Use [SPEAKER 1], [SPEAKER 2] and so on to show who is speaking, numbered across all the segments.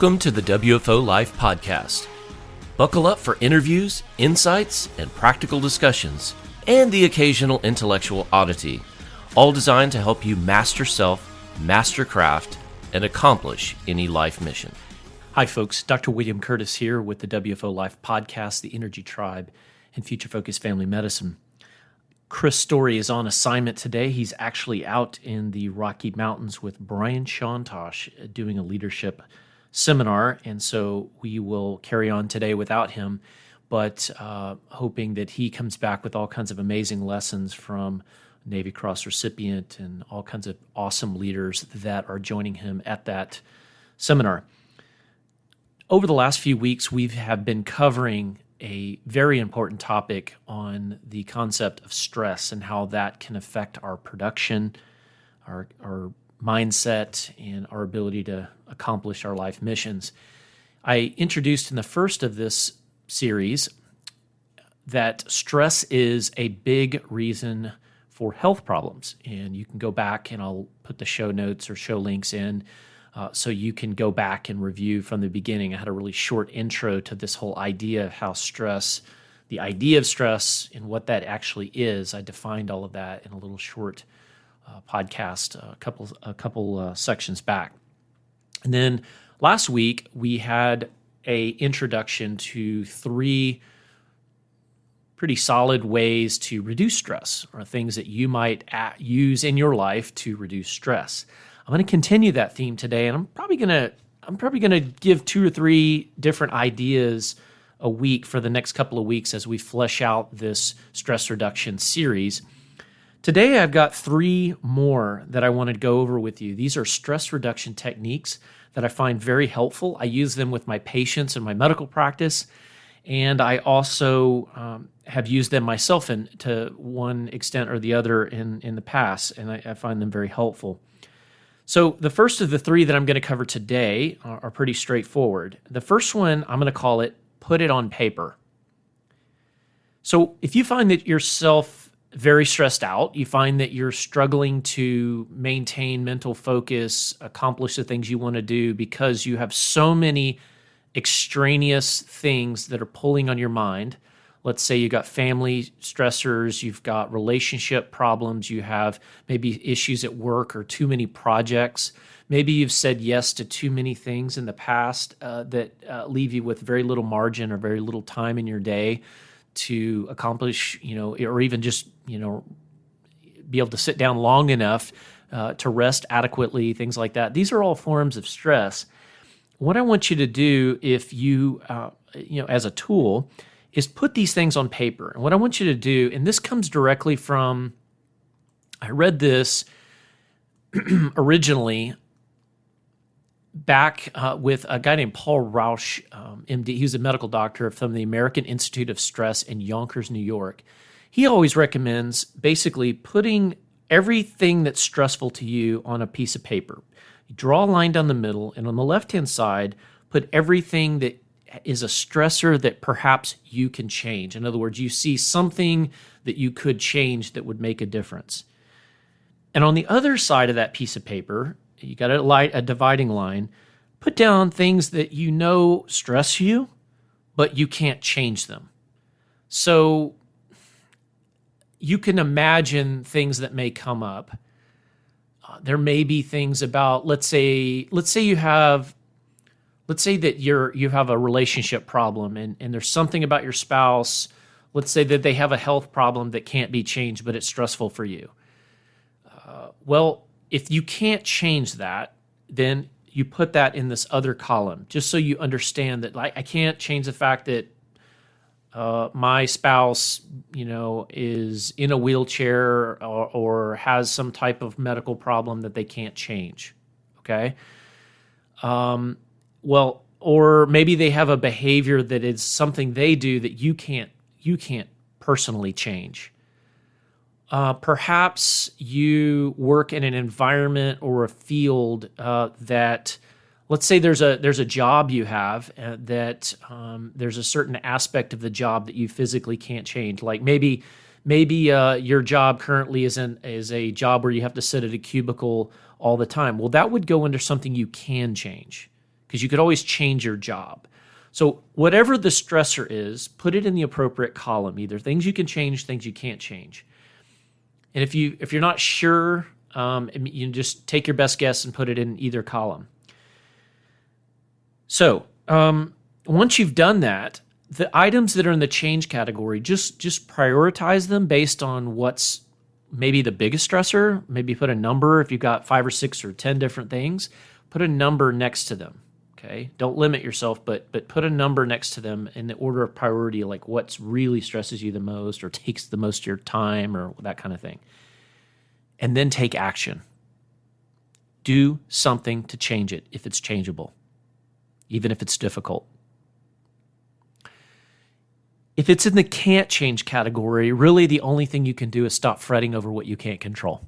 [SPEAKER 1] Welcome to the WFO Life Podcast. Buckle up for interviews, insights, and practical discussions, and the occasional intellectual oddity, all designed to help you master self, master craft, and accomplish any life mission. Hi, folks. Dr. William Curtis here with the WFO Life Podcast, the Energy Tribe, and Future Focus Family Medicine. Chris Story is on assignment today. He's actually out in the Rocky Mountains with Brian Chontosh uh, doing a leadership seminar. And so we will carry on today without him, but uh, hoping that he comes back with all kinds of amazing lessons from Navy Cross recipient and all kinds of awesome leaders that are joining him at that seminar. Over the last few weeks, we have been covering a very important topic on the concept of stress and how that can affect our production, our, our mindset, and our ability to accomplish our life missions. I introduced in the first of this series that stress is a big reason for health problems. And you can go back and I'll put the show notes or show links in uh, so you can go back and review from the beginning. I had a really short intro to this whole idea of how stress, the idea of stress, and what that actually is. I defined all of that in a little short uh, podcast a couple a couple uh, sections back. And then last week we had a introduction to three pretty solid ways to reduce stress or things that you might use in your life to reduce stress. I'm going to continue that theme today, and I'm probably going to I'm probably going to give two or three different ideas a week for the next couple of weeks as we flesh out this stress reduction series. Today, I've got three more that I want to go over with you. These are stress reduction techniques that I find very helpful. I use them with my patients in my medical practice, and I also um, have used them myself in, to one extent or the other in, in the past, and I, I find them very helpful. So, the first of the three that I'm going to cover today are, are pretty straightforward. The first one, I'm going to call it put it on paper. So, if you find that yourself very stressed out, you find that you're struggling to maintain mental focus, accomplish the things you want to do because you have so many extraneous things that are pulling on your mind, let's say you've got family stressors, you've got relationship problems, you have maybe issues at work or too many projects. Maybe you've said yes to too many things in the past uh, that uh, leave you with very little margin or very little time in your day to accomplish, you know, or even just, you know, be able to sit down long enough uh, to rest adequately, things like that. These are all forms of stress. What I want you to do, if you, uh, you know, as a tool, is put these things on paper. And what I want you to do, and this comes directly from, I read this originally back uh, with a guy named Paul Rosch, um, MD. He was a medical doctor from the American Institute of Stress in Yonkers, New York. He always recommends basically putting everything that's stressful to you on a piece of paper. You draw a line down the middle, and on the left hand side, put everything that is a stressor that perhaps you can change. In other words, you see something that you could change that would make a difference. And on the other side of that piece of paper, you got a, light, a dividing line. Put down things that you know stress you, but you can't change them. So you can imagine things that may come up. Uh, there may be things about, let's say, let's say you have let's say that you're you have a relationship problem and, and there's something about your spouse let's say that they have a health problem that can't be changed but it's stressful for you uh, well if you can't change that then you put that in this other column just so you understand that like i can't change the fact that uh, my spouse you know is in a wheelchair or, or has some type of medical problem that they can't change okay? Um, well or maybe they have a behavior that is something they do that you can't you can't personally change uh, perhaps you work in an environment or a field uh, that let's say there's a there's a job you have uh, that um, there's a certain aspect of the job that you physically can't change like maybe maybe uh, your job currently is in, is a job where you have to sit at a cubicle all the time well that would go under something you can change
[SPEAKER 2] because you could always change your job. So, whatever the stressor is, put it in the appropriate column, either things you can change, things you can't change. And if you if you're not sure, um, you just take your best guess and put it in either column. So, um, once you've done that, the items that are in the change category, just just prioritize them based on what's maybe the biggest stressor. Maybe put a number if you've got five or six or ten different things. Put a number next to them. Okay, don't limit yourself, but but put a number next to them in the order of priority, like what's really stresses you the most or takes the most of your time or that kind of thing. And then take action. Do something to change it if it's changeable, even if it's difficult. If it's in the can't change category, really the only thing you can do is stop fretting over what you can't control.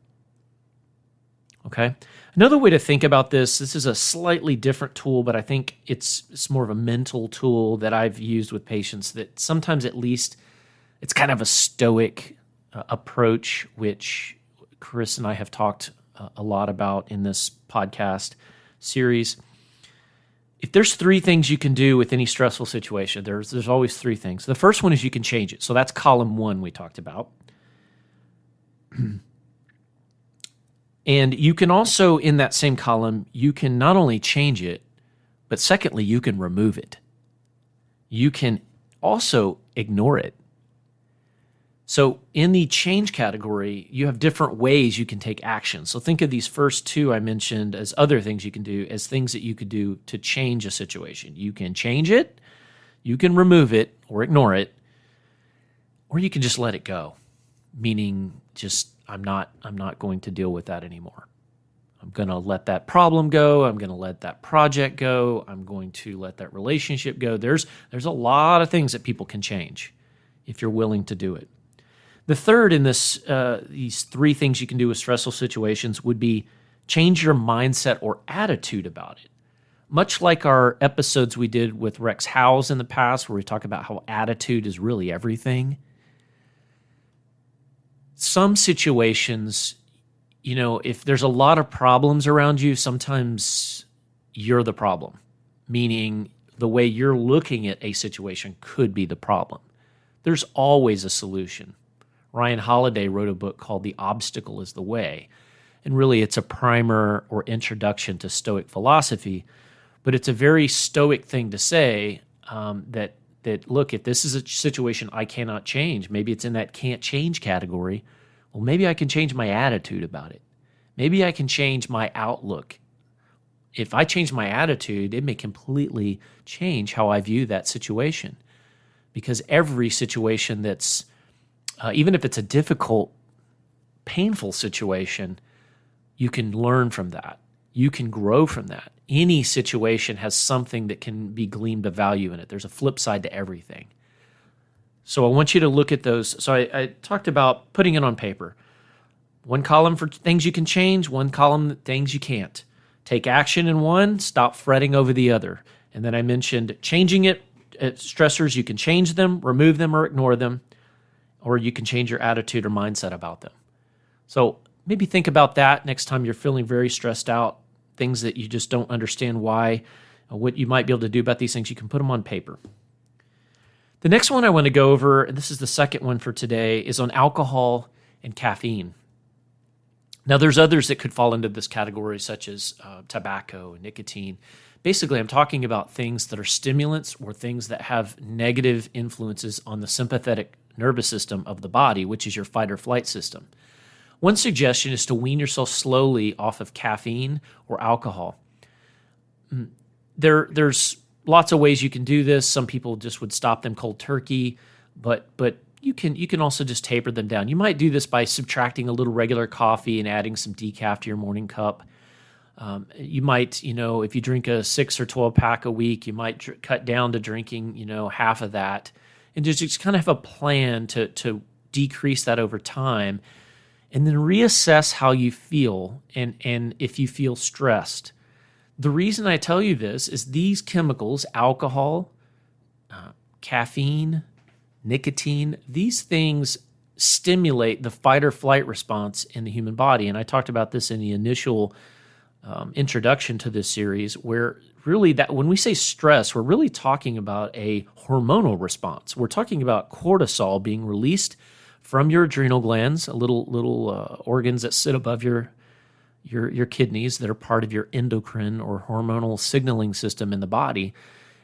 [SPEAKER 2] Okay? Another way to think about this, this is a slightly different tool, but I think it's it's more of a mental tool that I've used with patients that sometimes at least it's kind of a stoic uh, approach which Chris and I have talked uh, a lot about in this podcast series if there's three things you can do with any stressful situation, there's there's always three things. The first one is you can change it. So that's column one we talked about. and you can also in that same column, you can not only change it, but secondly, you can remove it. You can also ignore it. So, in the change category, you have different ways you can take action. So, think of these first two I mentioned as other things you can do, as things that you could do to change a situation. You can change it, you can remove it or ignore it, or you can just let it go, meaning just I'm not I'm not going to deal with that anymore. I'm going to let that problem go. I'm going to let that project go. I'm going to let that relationship go. There's there's a lot of things that people can change if you're willing to do it. The third in this, uh, these three things you can do with stressful situations would be change your mindset or attitude about it. Much like our episodes we did with Rex Howes in the past, where we talk about how attitude is really everything. Some situations, you know, if there's a lot of problems around you, sometimes you're the problem, meaning the way you're looking at a situation could be the problem. There's always a solution. Ryan Holiday wrote a book called The Obstacle is the Way. And really, it's a primer or introduction to Stoic philosophy. But it's a very Stoic thing to say um, that, that, look, if this is a situation I cannot change, maybe it's in that can't change category. Well, maybe I can change my attitude about it. Maybe I can change my outlook. If I change my attitude, it may completely change how I view that situation. Because every situation that's uh, even if it's a difficult, painful situation, you can learn from that. You can grow from that. Any situation has something that can be gleaned of value in it. There's a flip side to everything. So I want you to look at those. So I, I talked about putting it on paper. One column for things you can change, one column things you can't. Take action in one, stop fretting over the other. And then I mentioned changing it, uh, stressors, you can change them, remove them, or ignore them or you can change your attitude or mindset about them. So maybe think about that next time you're feeling very stressed out, things that you just don't understand why, uh, what you might be able to do about these things. You can put them on paper. The next one I want to go over, and this is the second one for today, is on alcohol and caffeine. Now, there's others that could fall into this category, such as uh, tobacco, nicotine. Basically, I'm talking about things that are stimulants or things that have negative influences on the sympathetic nervous system of the body, which is your fight or flight system. One suggestion is to wean yourself slowly off of caffeine or alcohol. Mm, there, there's lots of ways you can do this. Some people just would stop them cold turkey, but but you can you can also just taper them down. You might do this by subtracting a little regular coffee and adding some decaf to your morning cup. Um, you might, you know, if you drink a six or twelve pack a week, you might dr- cut down to drinking, you know, half of that and just, just kind of have a plan to to decrease that over time and then reassess how you feel and and if you feel stressed the reason i tell you this is these chemicals alcohol uh, caffeine nicotine these things stimulate the fight or flight response in the human body and i talked about this in the initial um, introduction to this series where really that when we say stress, we're really talking about a hormonal response. We're talking about cortisol being released from your adrenal glands, little little uh, organs that sit above your your your kidneys that are part of your endocrine or hormonal signaling system in the body.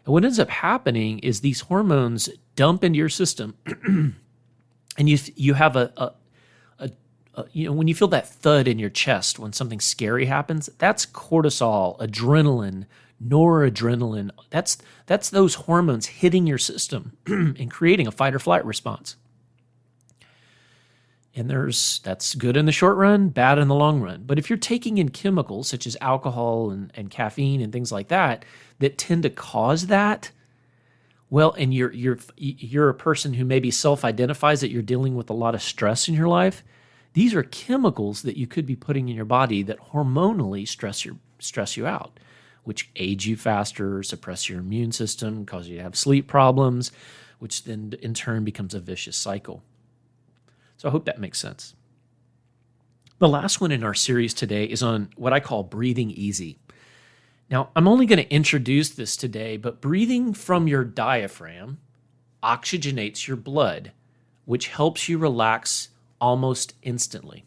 [SPEAKER 2] And what ends up happening is these hormones dump into your system, and you you have a, a uh, you know, when you feel that thud in your chest when something scary happens, that's cortisol, adrenaline, noradrenaline. That's that's those hormones hitting your system and creating a fight or flight response. And there's that's good in the short run, bad in the long run. But if you're taking in chemicals such as alcohol and, and caffeine and things like that that tend to cause that, well, and you're you're you're a person who maybe self-identifies that you're dealing with a lot of stress in your life these are chemicals that you could be putting in your body that hormonally stress your stress you out, which age you faster, suppress your immune system, cause you to have sleep problems, which then in turn becomes a vicious cycle. So I hope that makes sense. The last one in our series today is on what I call breathing easy. Now, I'm only going to introduce this today, but breathing from your diaphragm oxygenates your blood, which helps you relax almost instantly.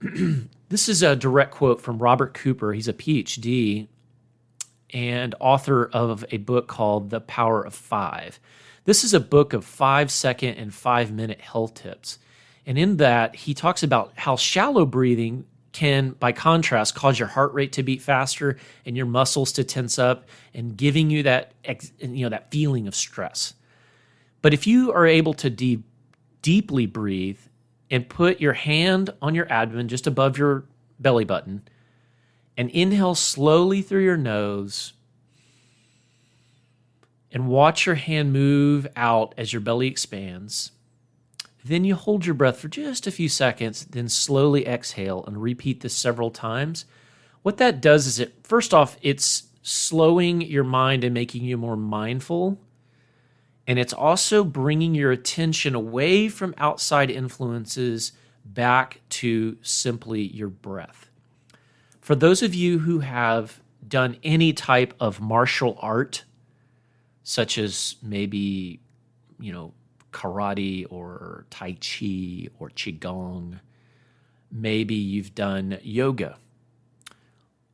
[SPEAKER 2] this is a direct quote from Robert Cooper. He's a PhD and author of a book called The Power of Five. This is a book of five second and five minute health tips. And in that, he talks about how shallow breathing can, by contrast, cause your heart rate to beat faster and your muscles to tense up and giving you that, you know, that feeling of stress. But if you are able to de- deeply breathe and put your hand on your abdomen just above your belly button and inhale slowly through your nose and watch your hand move out as your belly expands. Then you hold your breath for just a few seconds, then slowly exhale and repeat this several times. What that does is it, first off, it's slowing your mind and making you more mindful and it's also bringing your attention away from outside influences back to simply your breath. For those of you who have done any type of martial art, such as maybe, you know, karate or tai chi or qigong, maybe you've done yoga.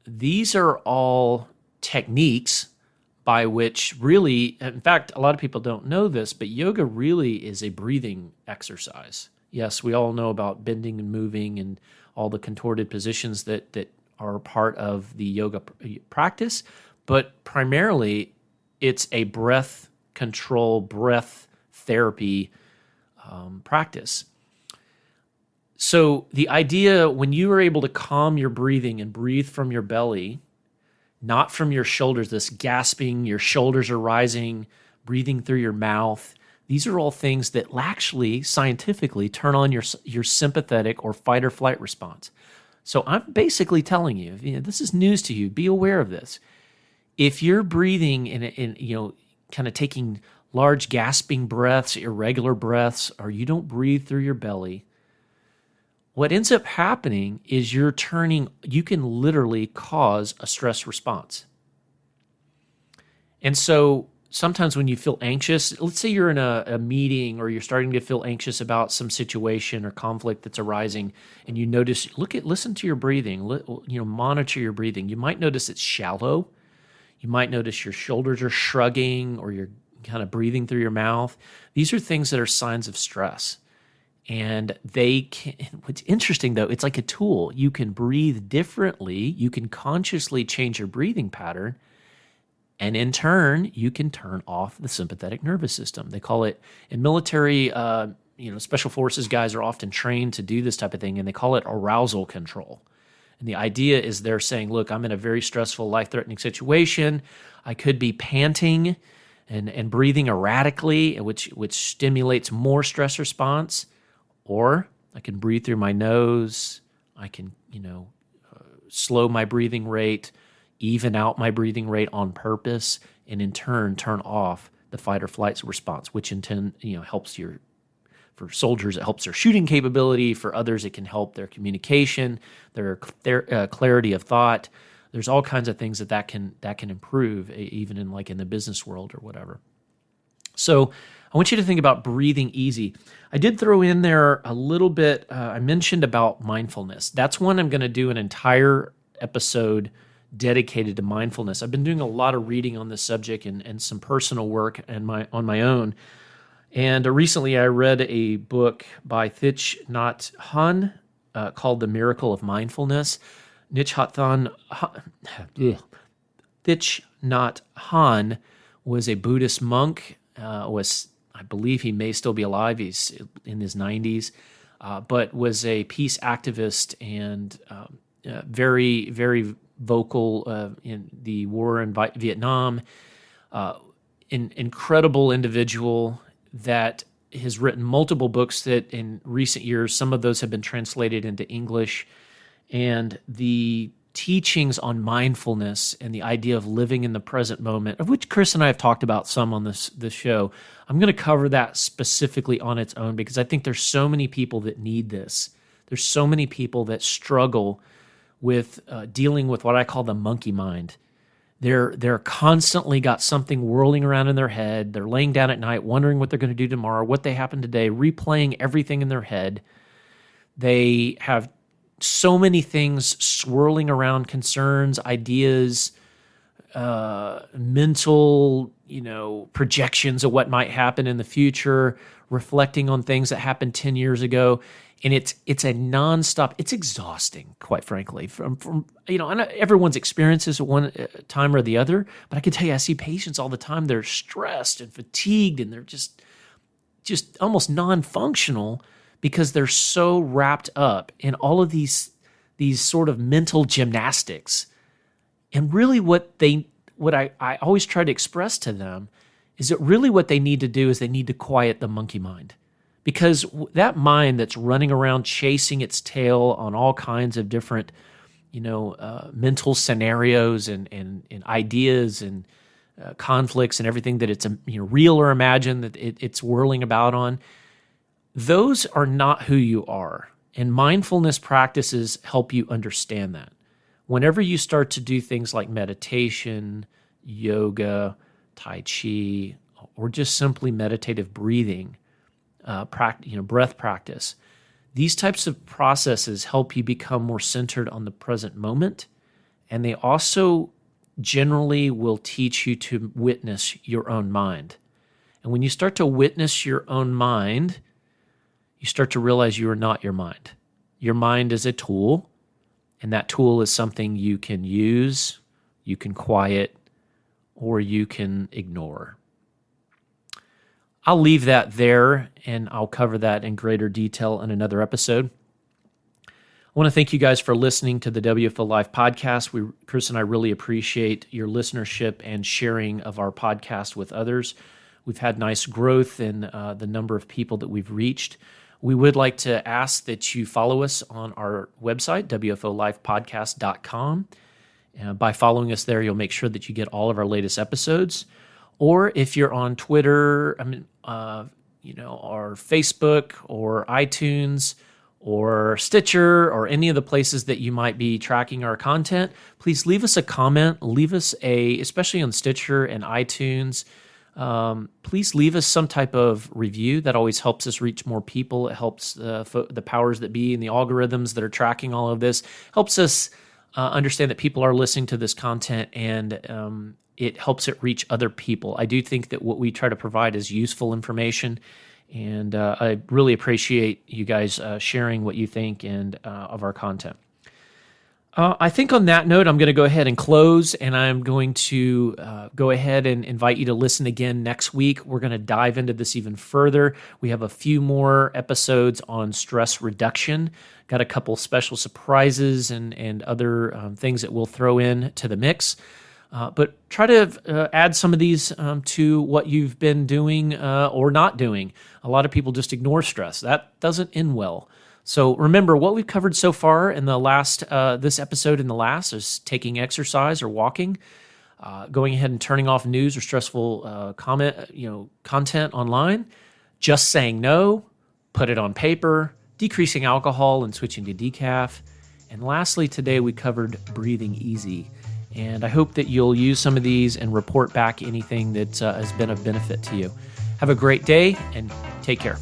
[SPEAKER 2] These are all techniques by which really, in fact, a lot of people don't know this, but yoga really is a breathing exercise. Yes, we all know about bending and moving and all the contorted positions that that are part of the yoga practice, but primarily it's a breath control, breath therapy um, practice. So the idea when you are able to calm your breathing and breathe from your belly, not from your shoulders, this gasping, your shoulders are rising, breathing through your mouth. These are all things that actually scientifically turn on your, your sympathetic or fight or flight response. So I'm basically telling you, you know, this is news to you. Be aware of this. If you're breathing in, in you know, kind of taking large gasping breaths, irregular breaths, or you don't breathe through your belly, what ends up happening is you're turning, you can literally cause a stress response. And so sometimes when you feel anxious, let's say you're in a, a, meeting or you're starting to feel anxious about some situation or conflict that's arising, and you notice, look at, listen to your breathing, you know, monitor your breathing. You might notice it's shallow. You might notice your shoulders are shrugging or you're kind of breathing through your mouth. These are things that are signs of stress. And they can what's interesting though it's like a tool. You can breathe differently. You can consciously change your breathing pattern. And in turn you can turn off the sympathetic nervous system. They call it in military uh, you know special forces guys are often trained to do this type of thing and they call it arousal control and the idea is they're saying look i'm in a very stressful life threatening situation i could be panting and, and breathing erratically which which stimulates more stress response or I can breathe through my nose. I can, you know, uh, slow my breathing rate, even out my breathing rate on purpose, and in turn turn off the fight or flight response, which in turn, you know, helps your for soldiers, it helps their shooting capability. For others, it can help their communication, their, their uh, clarity of thought. there's all kinds of things that that can that can improve even in like in the business world or whatever. So i want you to think about breathing easy. I did throw in there a little bit uh, i mentioned about mindfulness. That's one i'm going to do an entire episode dedicated to mindfulness. I've been doing a lot of reading on this subject and, and some personal work and my on my own and uh, recently i read a book by thich nhat hanh uh, called the miracle of mindfulness Thich Nhat Hanh was a Buddhist monk. Uh, was I believe he may still be alive. He's in his 90s, uh, but was a peace activist and um, uh, very very vocal uh, in the war in Vietnam. Uh, an incredible individual that has written multiple books that in recent years some of those have been translated into English and the teachings on mindfulness and the idea of living in the present moment, of which Chris and I have talked about some on this this show. I'm going to cover that specifically on its own because I think there's so many people that need this. There's so many people that struggle with uh, dealing with what I call the monkey mind. They're they're constantly got something whirling around in their head. They're laying down at night wondering what they're going to do tomorrow, what they happened today, replaying everything in their head. They have so many things swirling around concerns, ideas, uh, mental, you know, projections of what might happen in the future, reflecting on things that happened 10 years ago. And it's it's a nonstop. It's exhausting, quite frankly. From from you know, everyone's experiences at one uh, time or the other. But I can tell you, I see patients all the time. They're stressed and fatigued, and they're just just almost non-functional because they're so wrapped up in all of these these sort of mental gymnastics. And really what they what I, I always try to express to them is that really what they need to do is they need to quiet the monkey mind. Because that mind that's running around chasing its tail on all kinds of different, you know, uh, mental scenarios and, and, and ideas and uh, conflicts and everything that it's you know real or imagined that it, it's whirling about on, those are not who you are. And mindfulness practices help you understand that. Whenever you start to do things like meditation, yoga, Tai Chi, or just simply meditative breathing, uh, you know, breath practice, these types of processes help you become more centered on the present moment. And they also generally will teach you to witness your own mind. And when you start to witness your own mind, you start to realize you are not your mind. Your mind is a tool, and that tool is something you can use, you can quiet, or you can ignore. I'll leave that there and I'll cover that in greater detail in another episode. I want to thank you guys for listening to the WFO Life podcast. We, Chris and I really appreciate your listenership and sharing of our podcast with others. We've had nice growth in uh, the number of people that we've reached. We would like to ask that you follow us on our website, WFOLifepodcast.com. Uh, by following us there, you'll make sure that you get all of our latest episodes. Or if you're on Twitter, I mean, uh, you know, or Facebook or iTunes or Stitcher or any of the places that you might be tracking our content, please leave us a comment. Leave us a, especially on Stitcher and iTunes um, please leave us some type of review. That always helps us reach more people. It helps uh, fo- the powers that be and the algorithms that are tracking all of this. Helps us uh, understand that people are listening to this content and um, it helps it reach other people. I do think that what we try to provide is useful information. And uh, I really appreciate you guys uh, sharing what you think and uh, of our content. Uh, I think on that note, I'm going to go ahead and close, and I'm going to uh, go ahead and invite you to listen again next week. We're going to dive into this even further. We have a few more episodes on stress reduction. Got a couple special surprises and and other um, things that we'll throw in to the mix. Uh, but try to uh, add some of these um, to what you've been doing uh, or not doing. A lot of people just ignore stress. That doesn't end well. So remember what we've covered so far in the last uh, this episode and the last is taking exercise or walking, uh, going ahead and turning off news or stressful uh, comment you know content online, just saying no, put it on paper, decreasing alcohol and switching to decaf, And lastly, today we covered breathing easy. And I hope that you'll use some of these and report back anything that uh, has been of benefit to you. Have a great day and take care.